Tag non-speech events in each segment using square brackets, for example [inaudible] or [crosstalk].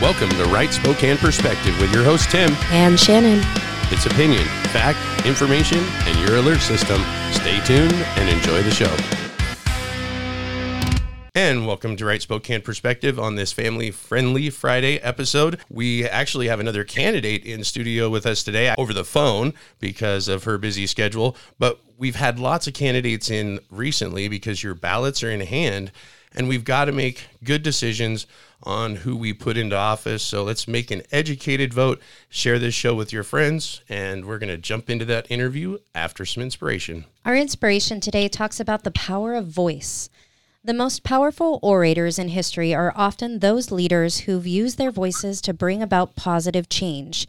Welcome to Right Spokane Perspective with your host, Tim. And Shannon. It's opinion, fact, information, and your alert system. Stay tuned and enjoy the show. And welcome to Right Spokane Perspective on this family friendly Friday episode. We actually have another candidate in studio with us today over the phone because of her busy schedule. But we've had lots of candidates in recently because your ballots are in hand and we've got to make good decisions on who we put into office. So let's make an educated vote. Share this show with your friends, and we're going to jump into that interview after some inspiration. Our inspiration today talks about the power of voice. The most powerful orators in history are often those leaders who've used their voices to bring about positive change.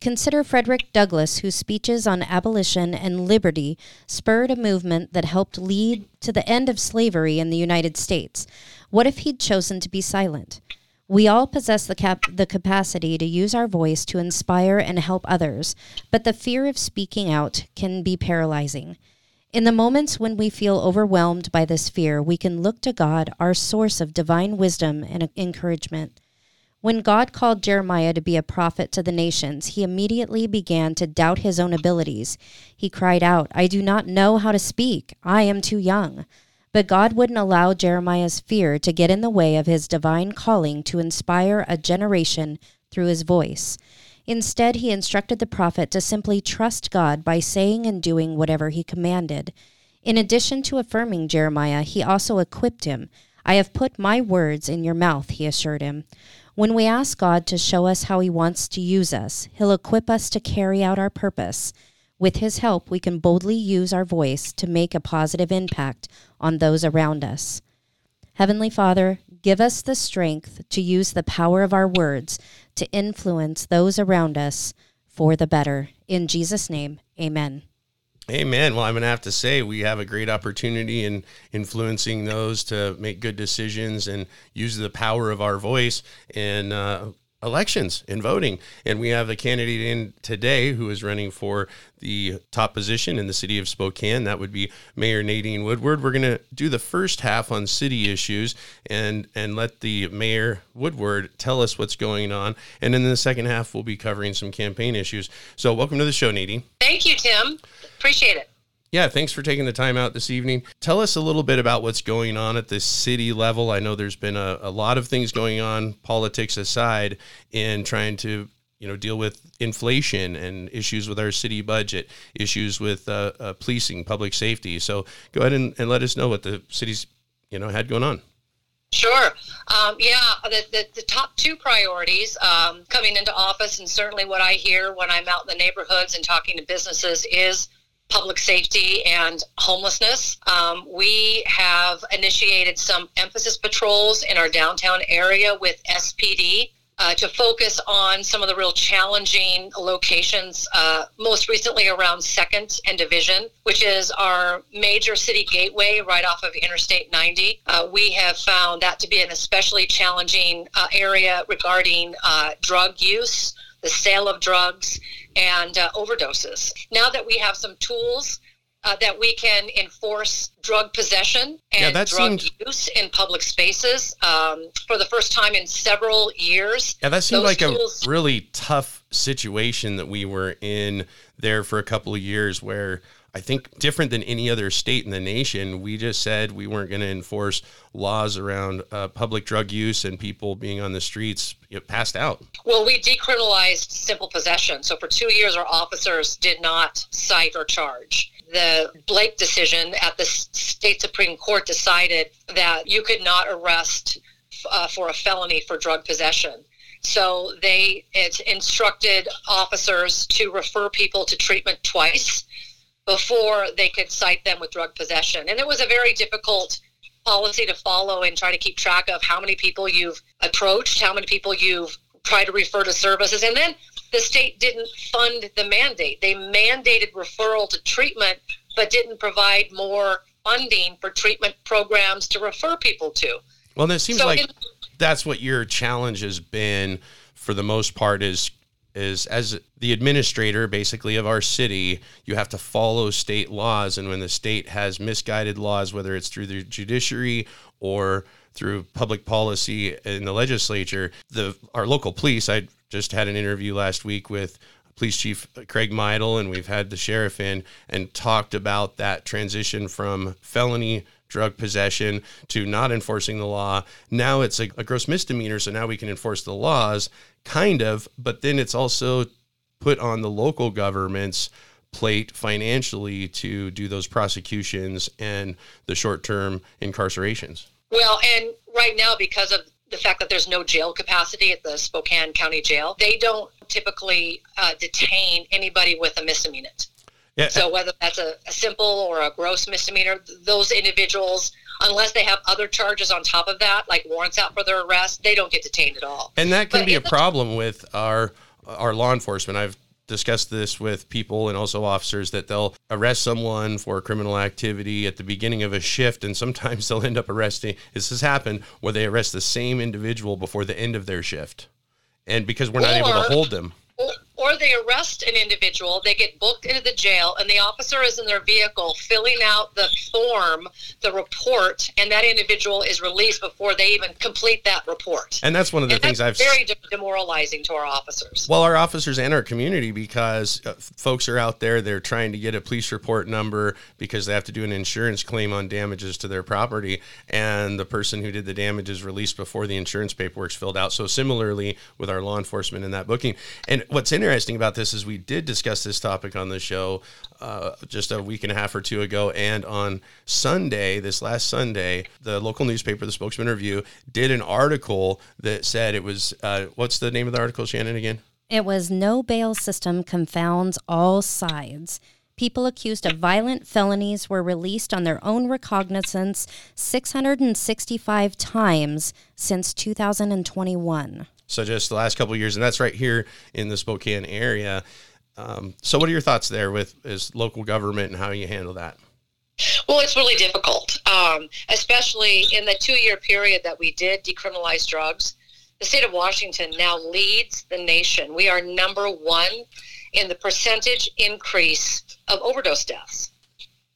Consider Frederick Douglass, whose speeches on abolition and liberty spurred a movement that helped lead to the end of slavery in the United States. What if he'd chosen to be silent? We all possess the, cap- the capacity to use our voice to inspire and help others, but the fear of speaking out can be paralyzing. In the moments when we feel overwhelmed by this fear, we can look to God, our source of divine wisdom and encouragement. When God called Jeremiah to be a prophet to the nations, he immediately began to doubt his own abilities. He cried out, I do not know how to speak. I am too young. But God wouldn't allow Jeremiah's fear to get in the way of his divine calling to inspire a generation through his voice. Instead, he instructed the prophet to simply trust God by saying and doing whatever he commanded. In addition to affirming Jeremiah, he also equipped him. I have put my words in your mouth, he assured him. When we ask God to show us how He wants to use us, He'll equip us to carry out our purpose. With His help, we can boldly use our voice to make a positive impact on those around us. Heavenly Father, give us the strength to use the power of our words to influence those around us for the better. In Jesus' name, amen. Amen. Well, I'm going to have to say we have a great opportunity in influencing those to make good decisions and use the power of our voice in uh, elections and voting. And we have a candidate in today who is running for the top position in the city of Spokane. That would be Mayor Nadine Woodward. We're going to do the first half on city issues and and let the Mayor Woodward tell us what's going on. And then in the second half, we'll be covering some campaign issues. So welcome to the show, Nadine. Thank you, Tim. Appreciate it. Yeah, thanks for taking the time out this evening. Tell us a little bit about what's going on at the city level. I know there's been a, a lot of things going on, politics aside, in trying to you know deal with inflation and issues with our city budget, issues with uh, uh, policing, public safety. So go ahead and, and let us know what the city's you know had going on. Sure. Um, yeah, the, the, the, top two priorities um, coming into office, and certainly what I hear when I'm out in the neighborhoods and talking to businesses, is public safety and homelessness. Um, we have initiated some emphasis patrols in our downtown area with SPD. Uh, to focus on some of the real challenging locations, uh, most recently around Second and Division, which is our major city gateway right off of Interstate 90. Uh, we have found that to be an especially challenging uh, area regarding uh, drug use, the sale of drugs, and uh, overdoses. Now that we have some tools uh, that we can enforce drug possession and yeah, drug seemed... use in public spaces um, for the first time in several years. Yeah, that seemed like tools... a really tough situation that we were in there for a couple of years where I think different than any other state in the nation, we just said we weren't going to enforce laws around uh, public drug use and people being on the streets you know, passed out. Well, we decriminalized simple possession. So for two years, our officers did not cite or charge. The Blake decision at the state Supreme Court decided that you could not arrest uh, for a felony for drug possession. So they it instructed officers to refer people to treatment twice before they could cite them with drug possession. And it was a very difficult policy to follow and try to keep track of how many people you've approached, how many people you've tried to refer to services. And then the state didn't fund the mandate. They mandated referral to treatment, but didn't provide more funding for treatment programs to refer people to. Well, and it seems so like in, that's what your challenge has been for the most part is is as the administrator basically of our city you have to follow state laws and when the state has misguided laws whether it's through the judiciary or through public policy in the legislature. The our local police. I just had an interview last week with Police Chief Craig Meidel, and we've had the sheriff in and talked about that transition from felony drug possession to not enforcing the law. Now it's a, a, gross misdemeanor, so now we can enforce the laws, kind of, but then it's also put on the local government's plate financially to do those prosecutions and the short term incarcerations. Well, and right now, because of the fact that there's no jail capacity at the Spokane County Jail, they don't typically uh, detain anybody with a misdemeanor. Yeah. So whether that's a, a, simple or a gross misdemeanor, those individuals, unless they have other charges on top of that, like warrants out for their arrest, they don't get detained at all. And that can but be a problem with our our law enforcement. I've discussed this with people and also officers that they'll arrest someone for criminal activity at the beginning of a shift and sometimes [laughs] they'll end up arresting this has happened where they arrest the same individual before the end of their shift and because we're not or, able to hold them or they arrest an individual, they get booked into the jail, and the officer is in their vehicle filling out the form, the report, and that individual is released before they even complete that report. And that's one of the and things I've very demoralizing to our officers. Well, our officers and our community because uh, folks are out there, they're trying to get a police report number because they have to do an insurance claim on damages to their property, and the person who did the damage is released before the insurance paperwork's filled out. So similarly with our law enforcement in that booking, and what's interesting interesting about this is we did discuss this topic on the show uh, just a week and a half or two ago. And on Sunday, this last Sunday, the local newspaper, the Spokesman Review, did an article that said it was uh, what's the name of the article, Shannon, again? It was No Bail System Confounds All Sides. People accused of violent felonies were released on their own recognizance 665 times since 2021. So just the last couple years, and that's right here in the Spokane area. Um, so, what are your thoughts there with as local government and how you handle that? Well, it's really difficult, um, especially in the two-year period that we did decriminalize drugs. The state of Washington now leads the nation. We are number one in the percentage increase of overdose deaths.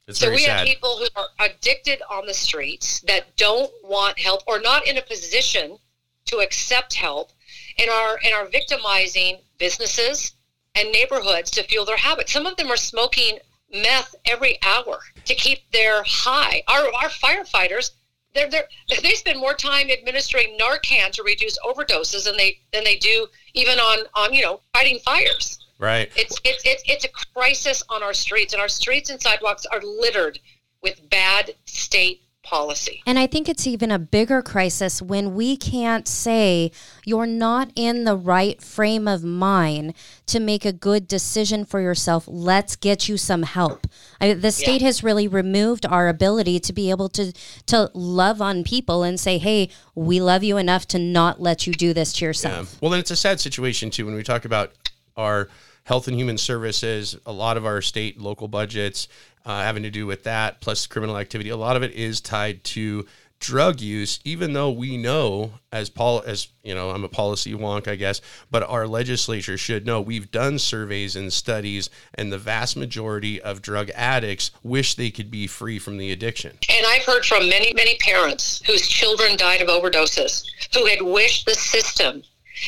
It's so we sad. have people who are addicted on the streets that don't want help or not in a position to accept help and are and are victimizing businesses and neighborhoods to fuel their habits. Some of them are smoking meth every hour to keep their high. Our our firefighters they're, they're, they spend more time administering Narcan to reduce overdoses than they than they do even on on you know fighting fires. Right. It's it's it's it's a crisis on our streets, and our streets and sidewalks are littered with bad state policy. And I think it's even a bigger crisis when we can't say you're not in the right frame of mind to make a good decision for yourself. Let's get you some help. I, the state yeah. has really removed our ability to be able to to love on people and say, "Hey, we love you enough to not let you do this to yourself." Yeah. Well, then it's a sad situation too when we talk about our health and human services, a lot of our state local budgets uh, having to do with that, plus criminal activity. A lot of it is tied to drug use, even though we know as Paul as you know, I'm a policy wonk, I guess, but our legislature should know we've done surveys and studies, and the vast majority of drug addicts wish they could be free from the addiction. And I've heard from many, many parents whose children died of overdoses who had wished the system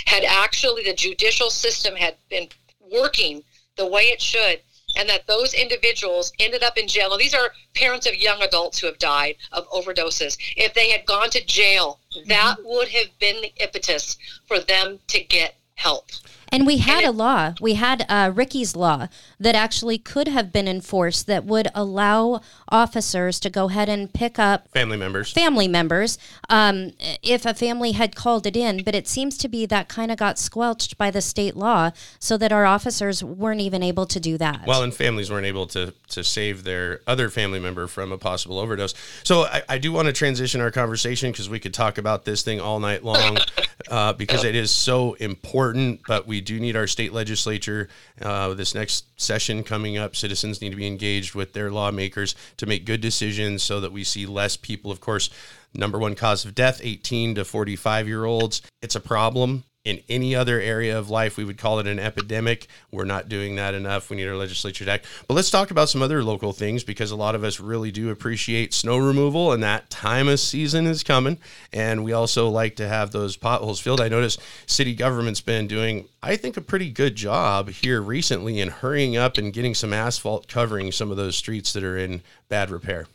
had actually the judicial system had been working the way it should and that those individuals ended up in jail. Now, these are parents of young adults who have died of overdoses. If they had gone to jail, that would have been the impetus for them to get help. And we had and it, a law. We had uh, Ricky's law that actually could have been enforced that would allow officers to go ahead and pick up family members. Family members, um, if a family had called it in, but it seems to be that kind of got squelched by the state law, so that our officers weren't even able to do that. Well, and families weren't able to to save their other family member from a possible overdose. So I, I do want to transition our conversation because we could talk about this thing all night long uh, because it is so important. But we do need our state legislature. Uh, this next session coming up, citizens need to be engaged with their lawmakers to make good decisions so that we see less people. Of course, number one cause of death 18 to 45 year olds. It's a problem in any other area of life, we would call it an epidemic. We're not doing that enough. We need our legislature to act. But let's talk about some other local things because a lot of us really do appreciate snow removal, and that time of season is coming. And we also like to have those potholes filled. I notice city government's been doing, I think, a pretty good job here recently in hurrying up and getting some asphalt covering some of those streets that are in bad repair.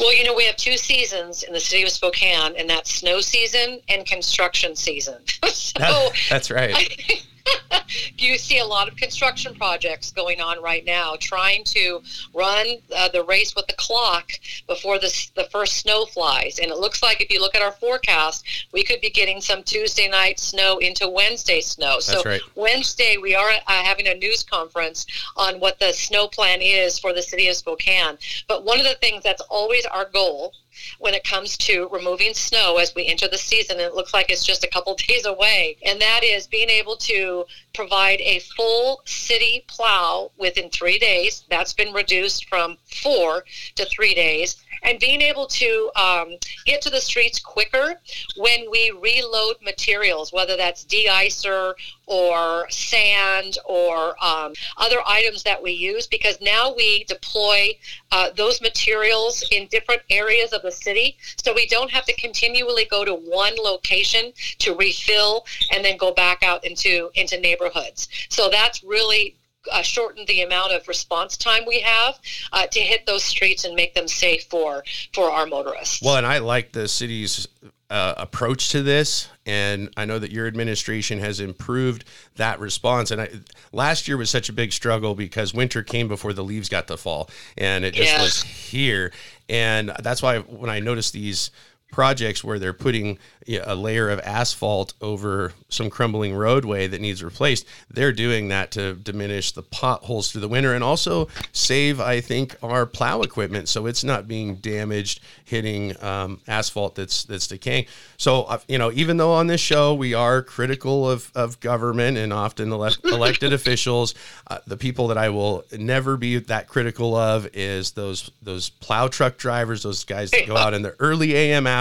Well, you know, we have two seasons in the city of Spokane, and that's snow season and construction season. [laughs] so [laughs] that's right. I, [laughs] you see a lot of construction projects going on right now, trying to run uh, the race with the clock before the, the first snow flies. And it looks like if you look at our forecast, we could be getting some Tuesday night snow into Wednesday snow. That's so right. Wednesday, we are uh, having a news conference on what the snow plan is for the city of Spokane. But one of the things that's always our goal when it comes to removing snow as we enter the season. It looks like it's just a couple [laughs] days away. And that is being able to provide a full city plow within three days. That's been reduced from four to three days and being able to um, get to the streets quicker when we reload materials, whether that's de-icer or sand or um, other items that we use, because now we deploy uh, those materials in different areas of the city, so we don't have to continually go to one location to refill and then go back out into into neighborhoods. So that's really uh, shorten the amount of response time we have uh, to hit those streets and make them safe for for our motorists. Well, and I like the city's uh, approach to this, and I know that your administration has improved that response. And I, last year was such a big struggle because winter came before the leaves got to fall, and it just yes. was here. And that's why when I noticed these projects where they're putting a layer of asphalt over some crumbling roadway that needs replaced, they're doing that to diminish the potholes through the winter and also save, I think, our plow equipment so it's not being damaged hitting um, asphalt that's that's decaying. So, uh, you know, even though on this show we are critical of, of government and often elect, [laughs] elected officials, uh, the people that I will never be that critical of is those those plow truck drivers, those guys that go out in the early AM hours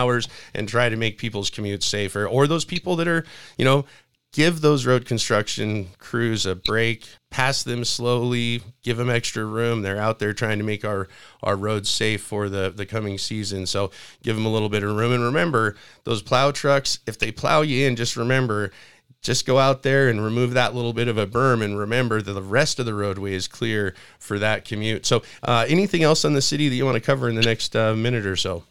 and try to make people's commutes safer, or those people that are, you know, give those road construction crews a break, pass them slowly, give them extra room. They're out there trying to make our, our roads safe for the, the coming season. So give them a little bit of room. And remember, those plow trucks, if they plow you in, just remember, just go out there and remove that little bit of a berm and remember that the rest of the roadway is clear for that commute. So, uh, anything else on the city that you want to cover in the next uh, minute or so?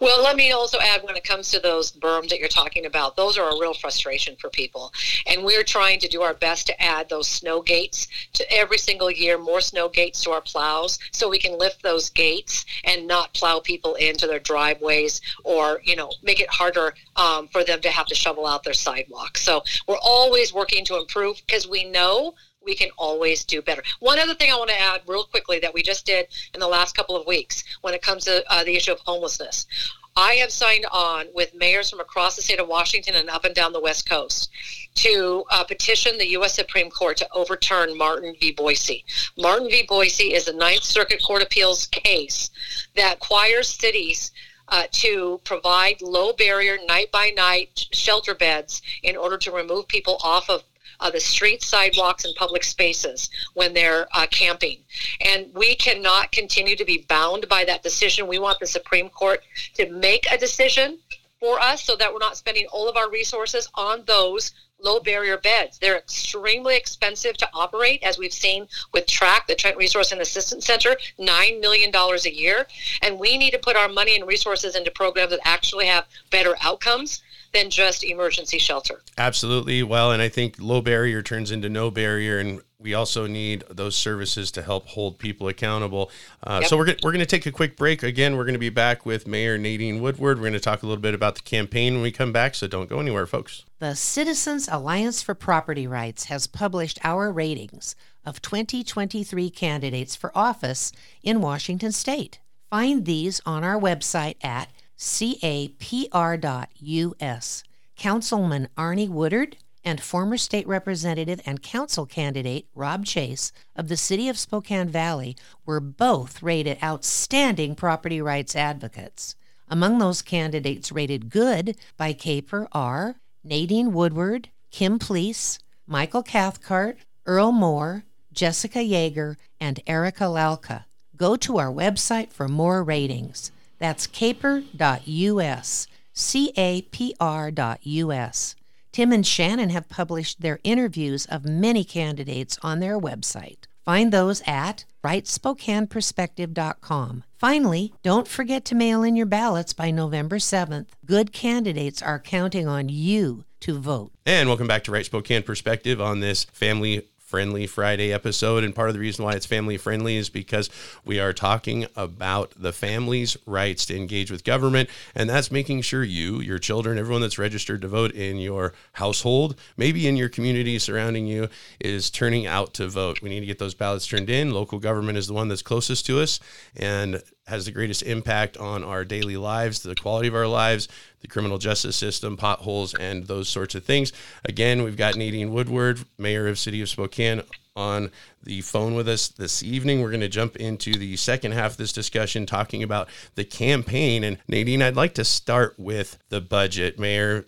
Well, let me also add when it comes to those berms that you're talking about, those are a real frustration for people. And we're trying to do our best to add those snow gates to every single year, more snow gates to our plows so we can lift those gates and not plow people into their driveways or, you know, make it harder um, for them to have to shovel out their sidewalk. So we're always working to improve because we know we can always do better. One other thing I want to add real quickly that we just did in the last couple of weeks when it comes to uh, the issue of homelessness. I have signed on with mayors from across the state of Washington and up and down the West Coast to uh, petition the U.S. Supreme Court to overturn Martin v. Boise. Martin v. Boise is a Ninth Circuit Court Appeals case that requires cities uh, to provide low barrier night by night shelter beds in order to remove people off of uh, the streets, sidewalks, and public spaces when they're uh, camping. And we cannot continue to be bound by that decision. We want the Supreme Court to make a decision for us so that we're not spending all of our resources on those low barrier beds. They're extremely expensive to operate, as we've seen with TRAC, the Trent Resource and Assistance Center, $9 million a year. And we need to put our money and resources into programs that actually have better outcomes than just emergency shelter. Absolutely. Well, and I think low barrier turns into no barrier, and we also need those services to help hold people accountable. Uh, yep. So we're gonna, we're going to take a quick break. Again, we're going to be back with Mayor Nadine Woodward. We're going to talk a little bit about the campaign when we come back. So don't go anywhere, folks. The Citizens Alliance for Property Rights has published our ratings of 2023 candidates for office in Washington State. Find these on our website at capr.us. Councilman Arne Woodard and former state representative and council candidate Rob Chase of the city of Spokane Valley were both rated outstanding property rights advocates. Among those candidates rated good by Caper are Nadine Woodward, Kim Plese, Michael Cathcart, Earl Moore, Jessica Yaeger, and Erica Lalka. Go to our website for more ratings. That's caper.us, C A P R.us. Tim and Shannon have published their interviews of many candidates on their website. Find those at rightspokaneperspective.com. Finally, don't forget to mail in your ballots by November 7th. Good candidates are counting on you to vote. And welcome back to Right Spokane Perspective on this family friendly Friday episode. And part of the reason why it's family friendly is because we are talking about the family's rights to engage with government. And that's making sure you, your children, everyone that's registered to vote in your household, maybe in your community surrounding you, is turning out to vote. We need to get those ballots turned in. Local government is the one that's closest to us. And has the greatest impact on our daily lives, the quality of our lives, the criminal justice system, potholes, and those sorts of things. Again, we've got Nadine Woodward, Mayor of City of Spokane, on the phone with us this evening. We're going to jump into the second half of this discussion talking about the campaign. And Nadine, I'd like to start with the budget, Mayor.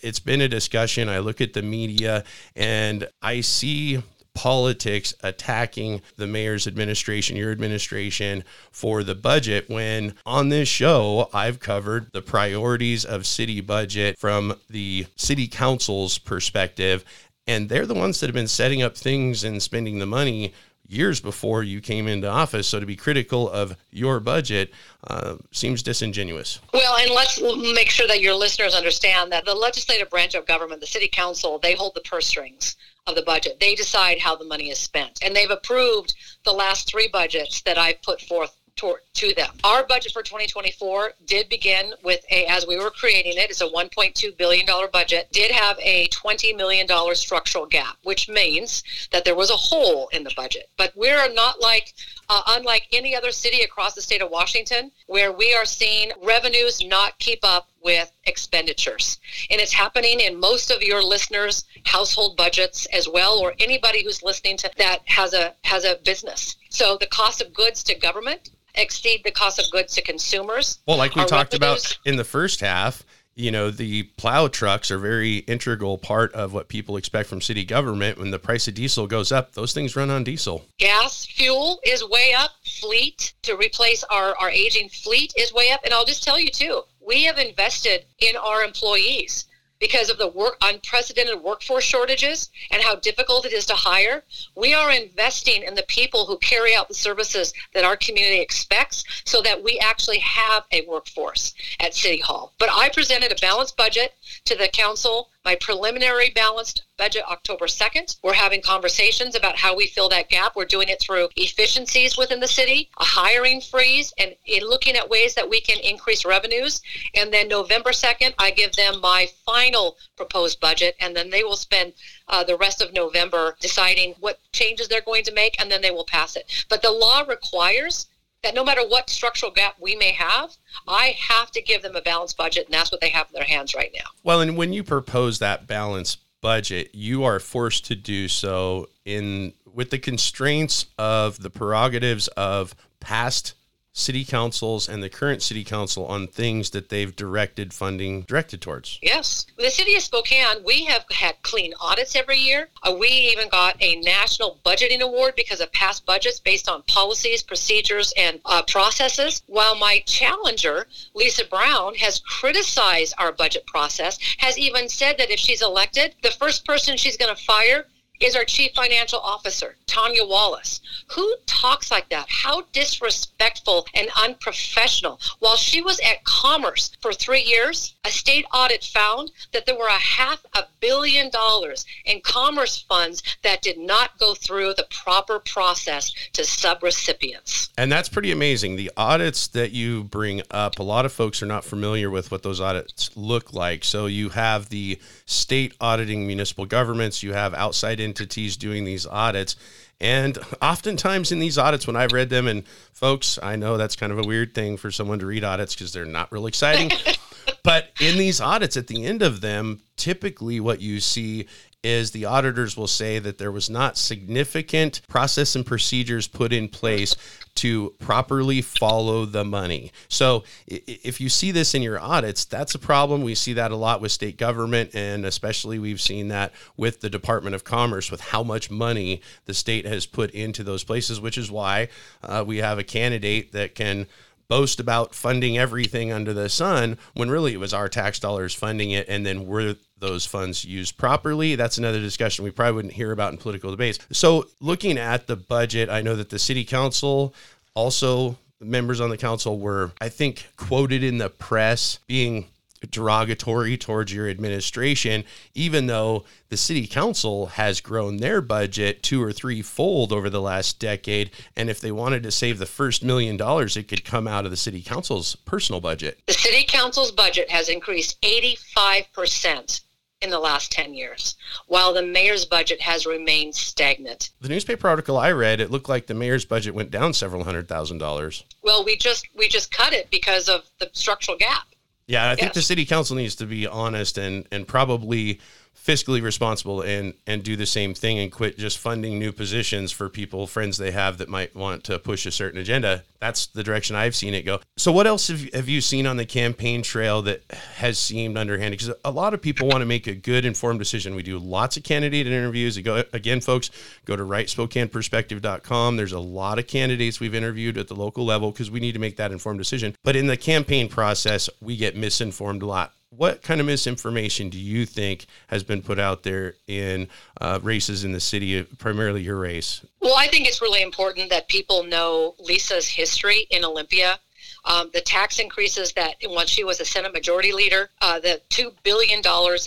it's been a discussion. I look at the media and I see politics attacking the mayor's administration, your administration for the budget. When on this show, I've covered the priorities of city budget from the city council's perspective. And they're the ones that have been setting up things and spending the money years before you came into office. So to be critical of your budget uh, seems disingenuous. Well, and let's make sure that your listeners understand that the legislative branch of government, the city council, they hold the purse strings of the budget. They decide how the money is spent. And they've approved the last three budgets that I've put forth to, to them. Our budget for 2024 did begin with a, as we were creating it, it's a 1.2 billion dollar budget. Did have a 20 million dollar structural gap, which means that there was a hole in the budget. But we're not like uh, unlike any other city across the state of Washington, where we are seeing revenues not keep up with expenditures. And it's happening in most of your listeners' household budgets as well, or anybody who's listening to that has a has a business. So the cost of goods to government exceed the cost of goods to consumers. Well, like we Our talked revenues, about in the first half, you know, the plow trucks are very integral part of what people expect from city government. When the price of diesel goes up, those things run on diesel. Gas, fuel is way up. Fleet to replace our, our aging fleet is way up. And I'll just tell you too, we have invested in our employees because of the work unprecedented workforce shortages and how difficult it is to hire. We are investing in the people who carry out the services that our community expects so that we actually have a workforce at city hall. But i presented a balanced budget to the council my preliminary balanced budget October 2nd. We're having conversations about how we fill that gap. We're doing it through efficiencies within the city, a hiring freeze, and in looking at ways that we can increase revenues. And then November 2nd, I give them my final proposed budget, and then they will spend uh, the rest of November deciding what changes they're going to make, and then they will pass it. But the law requires that no matter what structural gap we may have, I have to give them a balanced budget, and that's what they have in their hands right now. Well, and when you propose that balanced budget, you are forced to do so in with the constraints of the prerogatives of past city councils and the current city council on things that they've directed funding directed towards. Yes. The city of Spokane, we have had clean audits every year. Uh, we even got a national budgeting award because of past budgets based on policies, procedures, and uh, processes. While my challenger, Lisa Brown, has criticized our budget process, has even said that if she's elected, the first person she's going to fire is our chief financial officer, Tonya Wallace. Who talks like that? How disrespectful and unprofessional. While she was at Commerce for three years, a state audit found that there were a half a billion dollars in Commerce funds that did not go through the proper process to subrecipients. And that's pretty amazing. The audits that you bring up, a lot of folks are not familiar with what those audits look like. So you have the state auditing municipal governments, you have outside entities doing these audits. And oftentimes in these audits, when I've read them, and folks, I know that's kind of a weird thing for someone to read audits because they're not real exciting. [laughs] but in these audits, at the end of them, typically what you see is the auditors will say that there was not significant process and procedures put in place to properly follow the money. So if you see this in your audits, that's a problem. We see that a lot with state government, and especially we've seen that with the Department of Commerce with how much money the state has put into those places, which is why uh, we have a candidate that can boast about funding everything under the sun when really it was our tax dollars funding it and then were those funds used properly? That's another discussion we probably wouldn't hear about in political debates. So looking at the budget i know that the city council also members on the council were i think quoted in the press being derogatory towards your administration, even though the city council has grown their budget two or three fold over the last decade. And if they wanted to save the first million dollars, it could come out of the city council's personal budget. The city council's budget has increased 85% in the last 10 years, while the mayor's budget has remained stagnant. The newspaper article I read, it looked like the mayor's budget went down several hundred thousand dollars. Well, we just we just cut it because of the structural gap. Yeah, I think the city council needs to be honest and and probably fiscally responsible and and do the same thing and quit just funding new positions for people friends they have that might want to push a certain agenda. That's the direction i've seen it go. So what else have, have you seen on the campaign trail that has seemed underhanded? Because a lot of people want to make a good informed decision. We do lots of candidate interviews. Again folks go to rightspokaneperspective.com there's a lot of candidates we've interviewed at the local level because we need to make that informed decision. But in the campaign process we get misinformed a lot what kind of misinformation do you think has been put out there in uh, races in the city, primarily your race? Well, I think it's really important that people know Lisa's history in Olympia. Um, the tax increases that when she was a Senate Majority Leader, uh, the $2 billion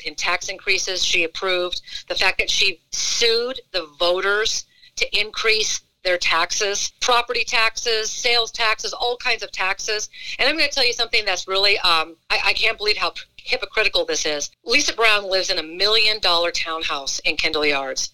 in tax increases she approved, the fact that she sued the voters to increase their taxes, property taxes, sales taxes, all kinds of taxes. And I'm going to tell you something that's really, um, I, I can't believe how hypocritical this is. Lisa Brown lives in a million dollar townhouse in Kendall Yards.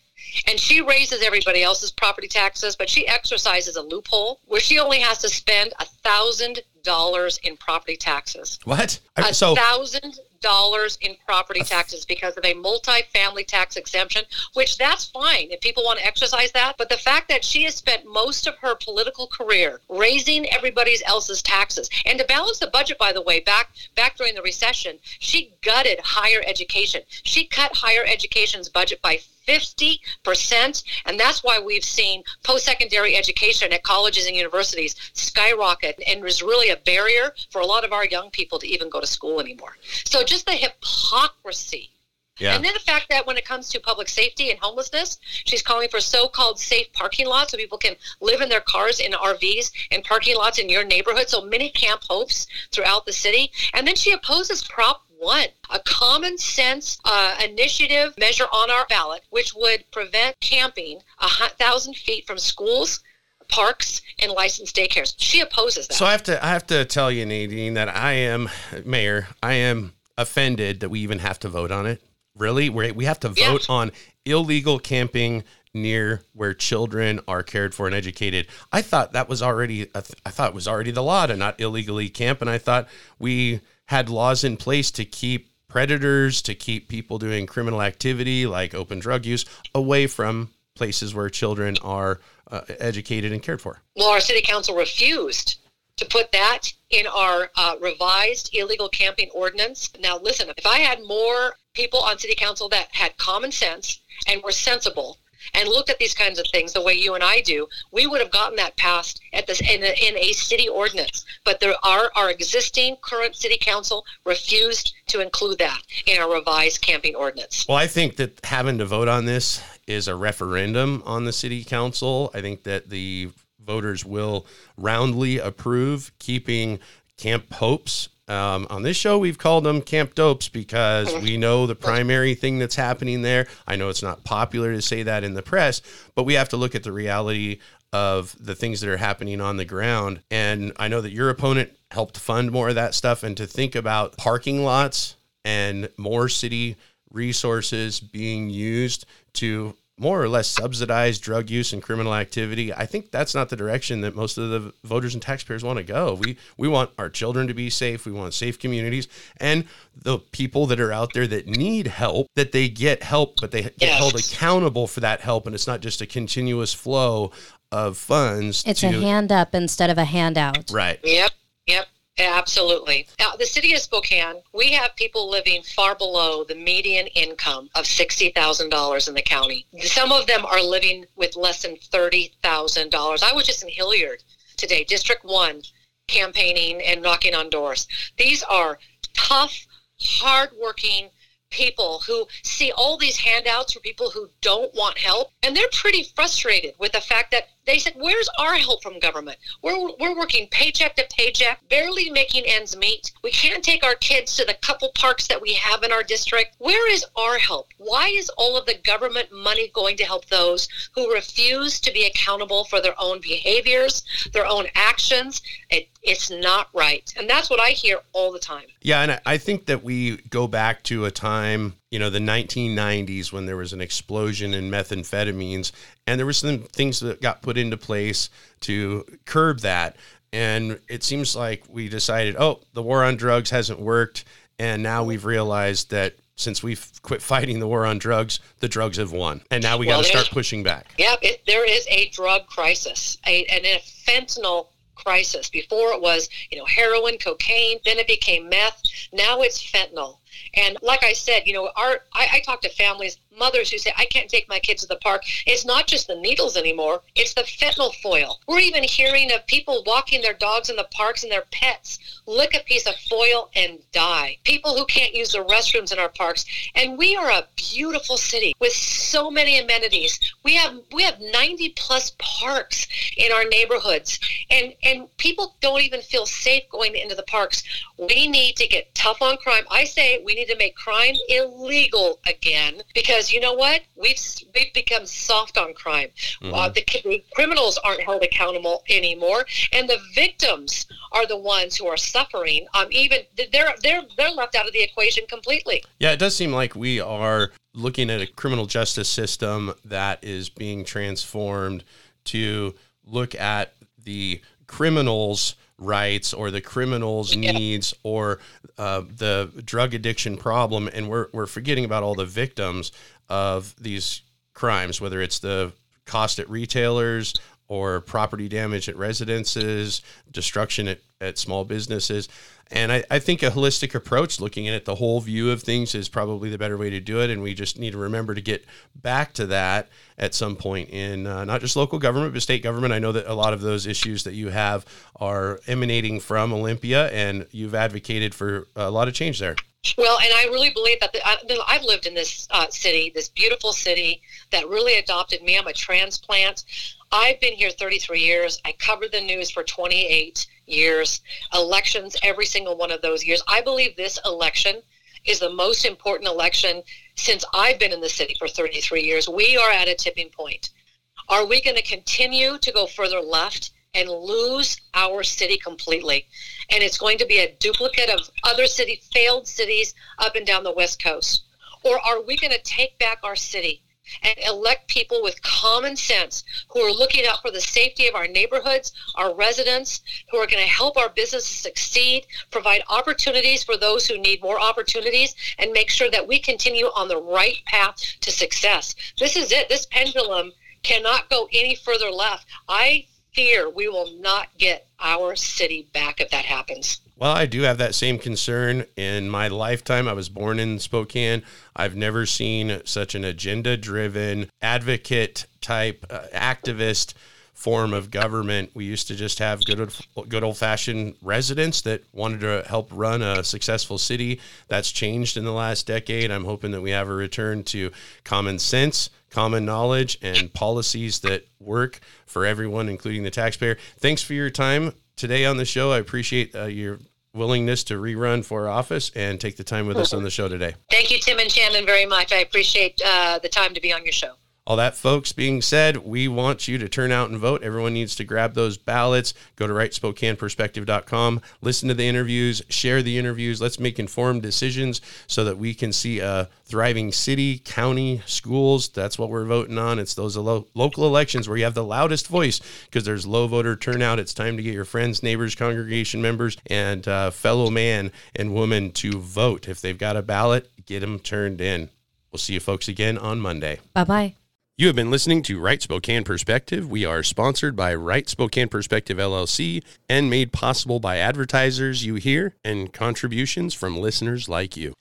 And she raises everybody else's property taxes, but she exercises a loophole where she only has to spend a thousand dollars in property taxes. What? A so thousand dollars in property taxes because of a multi-family tax exemption, which that's fine if people want to exercise that. But the fact that she has spent most of her political career raising everybody's else's taxes, and to balance the budget, by the way, back back during the recession, she gutted higher education. She cut higher education's budget by 50%. And that's why we've seen post secondary education at colleges and universities skyrocket and was really a barrier for a lot of our young people to even go to school anymore. So just the hypocrisy. Yeah. And then the fact that when it comes to public safety and homelessness, she's calling for so-called safe parking lots so people can live in their cars in RVs and parking lots in your neighborhood. So many camp hopes throughout the city. And then she opposes Prop one, a common sense uh, initiative measure on our ballot, which would prevent camping a thousand feet from schools, parks, and licensed daycares. She opposes that. So I have to, I have to tell you, Nadine, that I am mayor. I am offended that we even have to vote on it. Really, we we have to vote yeah. on illegal camping near where children are cared for and educated. I thought that was already I thought it was already the law to not illegally camp and I thought we had laws in place to keep predators, to keep people doing criminal activity like open drug use away from places where children are uh, educated and cared for. Well, our city council refused to put that in our uh, revised illegal camping ordinance. Now, listen, if I had more people on city council that had common sense and were sensible and looked at these kinds of things the way you and I do, we would have gotten that passed at this in a, in a city ordinance. But there are our existing current city council refused to include that in our revised camping ordinance. Well, I think that having to vote on this is a referendum on the city council. I think that the voters will roundly approve keeping Camp Hopes um, on this show, we've called them Camp Dopes because we know the primary thing that's happening there. I know it's not popular to say that in the press, but we have to look at the reality of the things that are happening on the ground. And I know that your opponent helped fund more of that stuff and to think about parking lots and more city resources being used to more or less subsidize drug use and criminal activity, I think that's not the direction that most of the voters and taxpayers want to go. We we want our children to be safe. We want safe communities, and the people that are out there that need help that they get help, but they get yes. held accountable for that help, and it's not just a continuous flow of funds. It's to, a hand up instead of a handout. Right. Yep. Yep. Absolutely. Now, the city of Spokane, we have people living far below the median income of $60,000 in the county. Some of them are living with less than $30,000. I was just in Hillyard today, District 1, campaigning and knocking on doors. These are tough, hardworking people who see all these handouts for people who don't want help and they're pretty frustrated with the fact that they said, Where's our help from government? We're, we're working paycheck to paycheck, barely making ends meet. We can't take our kids to the couple parks that we have in our district. Where is our help? Why is all of the government money going to help those who refuse to be accountable for their own behaviors, their own actions? It, it's not right. And that's what I hear all the time. Yeah. And I think that we go back to a time you know the 1990s when there was an explosion in methamphetamines and there were some things that got put into place to curb that and it seems like we decided oh the war on drugs hasn't worked and now we've realized that since we've quit fighting the war on drugs, the drugs have won, and now we well, got to start pushing back. Yeah, it, there is a drug crisis, a, and a fentanyl crisis. Before it was, you know, heroin, cocaine, then it became meth. Now it's fentanyl. And like I said, you know, our I, I talk to families, mothers who say, I can't take my kids to the park. It's not just the needles anymore, it's the fentanyl foil. We're even hearing of people walking their dogs in the parks and their pets lick a piece of foil and die. People who can't use the restrooms in our parks. And we are a beautiful city with so many amenities. We have we have 90 plus parks in our neighborhoods. And and people don't even feel safe going into the parks. We need to get tough on crime. I say we need to make crime illegal again because you know what? We've we've become soft on crime. Mm-hmm. Uh, the, the criminals aren't held accountable anymore, and the victims are the ones who are suffering. Um, even they're they're they're left out of the equation completely. Yeah, it does seem like we are looking at a criminal justice system that is being transformed to look at the criminals rights or the criminal's yeah. needs or uh, the drug addiction problem and we're, we're forgetting about all the victims of these crimes whether it's the cost at retailers or property damage at residences destruction at, at small businesses and I, I think a holistic approach, looking at the whole view of things, is probably the better way to do it. And we just need to remember to get back to that at some point in uh, not just local government, but state government. I know that a lot of those issues that you have are emanating from Olympia, and you've advocated for a lot of change there. Well, and I really believe that the, I, have lived in this uh, city, this beautiful city that really adopted me. I'm a transplant. I've been here 33 years. I covered the news for 28 years, elections every single one of those years. I believe this election is the most important election since I've been in the city for 33 years. We are at a tipping point. Are we going to continue to go further left and lose our city completely? And it's going to be a duplicate of other city failed cities up and down the west coast. Or are we going to take back our city and elect people with common sense who are looking out for the safety of our neighborhoods, our residents, who are going to help our businesses succeed, provide opportunities for those who need more opportunities, and make sure that we continue on the right path to success. This is it. This pendulum cannot go any further left. I fear we will not get our city back if that happens. Well, I do have that same concern. In my lifetime, I was born in Spokane. I've never seen such an agenda driven, advocate type, uh, activist form of government. We used to just have good good old fashioned residents that wanted to help run a successful city. That's changed in the last decade. I'm hoping that we have a return to common sense, common knowledge, and policies that work for everyone, including the taxpayer. Thanks for your time today on the show. I appreciate uh, your willingness to rerun for office and take the time with us on the show today. Thank you, Tim and Shannon, very much. I appreciate uh, the time to be on your show. All that, folks, being said, we want you to turn out and vote. Everyone needs to grab those ballots. Go to rightspokaneperspective.com, listen to the interviews, share the interviews. Let's make informed decisions so that we can see a thriving city, county, schools. That's what we're voting on. It's those lo- local elections where you have the loudest voice because there's low voter turnout. It's time to get your friends, neighbors, congregation members, and uh, fellow man and woman to vote. If they've got a ballot, get them turned in. We'll see you folks again on Monday. Bye bye. You have been listening to Right Spokane Perspective. We are sponsored by Right Spokane Perspective LLC and made possible by advertisers you hear and contributions from listeners like you.